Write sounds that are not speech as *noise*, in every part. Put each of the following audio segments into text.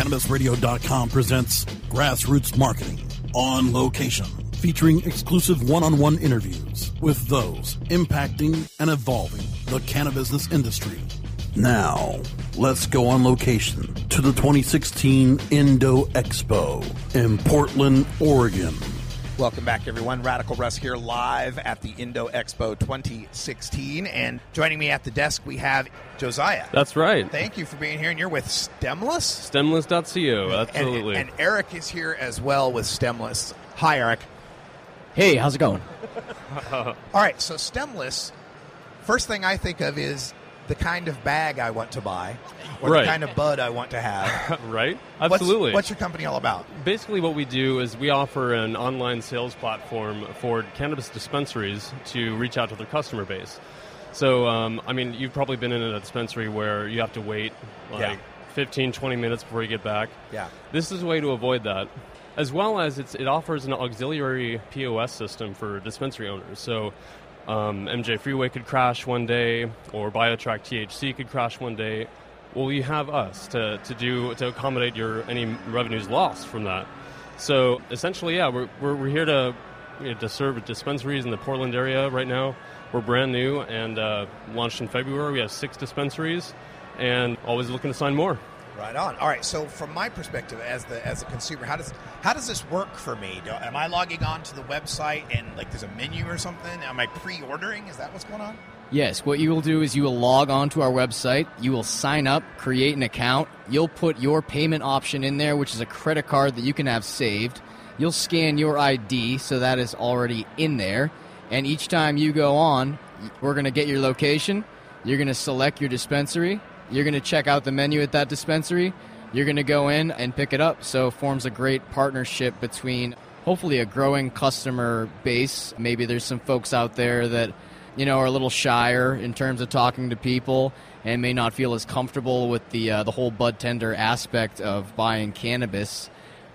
CannabisRadio.com presents Grassroots Marketing on location, featuring exclusive one on one interviews with those impacting and evolving the cannabis industry. Now, let's go on location to the 2016 Indo Expo in Portland, Oregon. Welcome back, everyone. Radical Russ here live at the Indo Expo 2016. And joining me at the desk, we have Josiah. That's right. Thank you for being here. And you're with Stemless? Stemless.co, absolutely. And, and Eric is here as well with Stemless. Hi, Eric. Hey, how's it going? *laughs* All right, so Stemless, first thing I think of is the kind of bag I want to buy or Right. the kind of bud I want to have. *laughs* right? What's- Absolutely. What's, your company all about? Basically, what we do is we offer an online sales platform for cannabis dispensaries to reach out to their customer base. So, um, I mean, you've probably been in a dispensary where you have to wait like Yeah. 15, 20 minutes before you get back. Yeah. This is a way to avoid that, as well as it's, it offers an auxiliary POS system for dispensary owners. So, um, MJ Freeway could crash one day, or BioTrack THC could crash one day. Well, you have us to, to do to accommodate your any revenues lost from that. So essentially, yeah, we're, we're, we're here to you know, to serve dispensaries in the Portland area right now. We're brand new and uh, launched in February. We have six dispensaries, and always looking to sign more. Right on. All right. So, from my perspective, as the as a consumer, how does how does this work for me? Do, am I logging on to the website and like there's a menu or something? Am I pre-ordering? Is that what's going on? Yes, what you will do is you will log on to our website, you will sign up, create an account, you'll put your payment option in there, which is a credit card that you can have saved. You'll scan your ID, so that is already in there. And each time you go on, we're going to get your location, you're going to select your dispensary, you're going to check out the menu at that dispensary, you're going to go in and pick it up. So forms a great partnership between hopefully a growing customer base. Maybe there's some folks out there that you know, are a little shyer in terms of talking to people and may not feel as comfortable with the uh, the whole bud tender aspect of buying cannabis,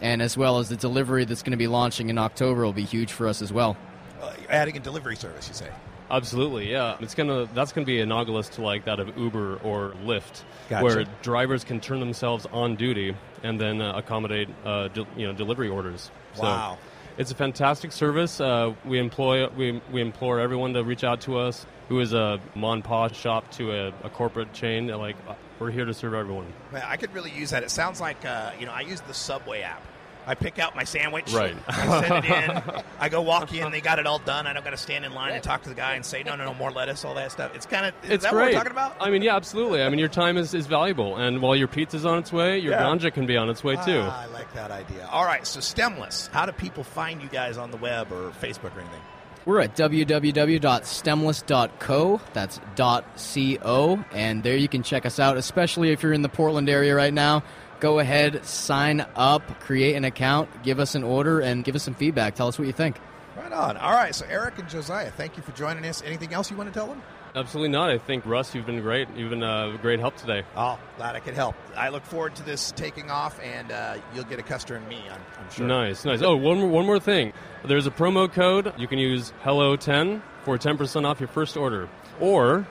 and as well as the delivery that's going to be launching in October will be huge for us as well. Uh, adding a delivery service, you say? Absolutely, yeah. It's gonna that's gonna be analogous to like that of Uber or Lyft, Gotcha. where drivers can turn themselves on duty and then uh, accommodate uh, de- you know delivery orders. Wow. So it's a fantastic service. Uh, we employ we, we implore everyone to reach out to us who is a mon pa shop to a, a corporate chain. Like uh, we're here to serve everyone. Man, I could really use that. It sounds like uh, you know I use the Subway app. I pick out my sandwich. Right. I send it in. *laughs* I go walk in. They got it all done. I don't got to stand in line and talk to the guy and say no, no, no, more lettuce, all that stuff. It's kind of is it's that great. what we're talking about? I mean, yeah, absolutely. I mean, your time is, is valuable, and while your pizza's on its way, your Yeah. ganja can be on its way too. Ah, I like that idea. All right, so stemless. How do people find you guys on the web or Facebook or anything? We're at www.stemless.co. That's .co, and there you can check us out. Especially if you're in the Portland area right now, go ahead, sign up, create an account, give us an order, and give us some feedback. Tell us what you think. Right on. All right, so Eric and Josiah, thank you for joining us. Anything else you want to tell them? Absolutely not. I think Russ, you've been great. You've been uh, a great help today. Oh, glad I could help. I look forward to this taking off, and uh, you'll get a customer and me, I'm, I'm sure. Nice, nice. Oh, one more, one more thing. There's a promo code. You can use Hello10 for 10% off your first order. Or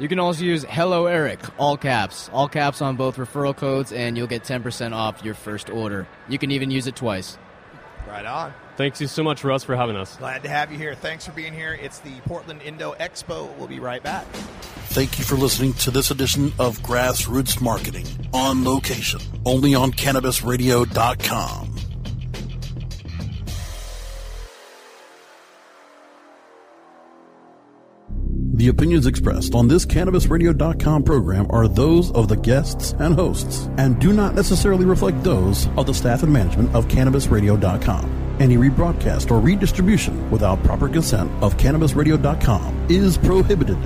You can also use Hello Eric, all caps, all caps on both referral codes, and you'll get 10% off your first order. You can even use it twice. Right on. Thanks you so much, Russ, for having us. Glad to have you here. Thanks for being here. It's the Portland Indo Expo. We'll be right back. Thank you for listening to this edition of Grassroots Marketing on location, only on CannabisRadio.com. The opinions expressed on this CannabisRadio.com program are those of the guests and hosts and do not necessarily reflect those of the staff and management of CannabisRadio.com. Any rebroadcast or redistribution without proper consent of CannabisRadio.com is prohibited.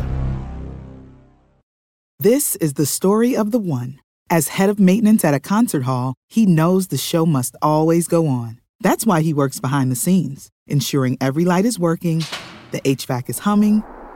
This is the story of the one. As head of maintenance at a concert hall, he knows the show must always go on. That's why he works behind the scenes, ensuring every light is working, the HVAC is humming,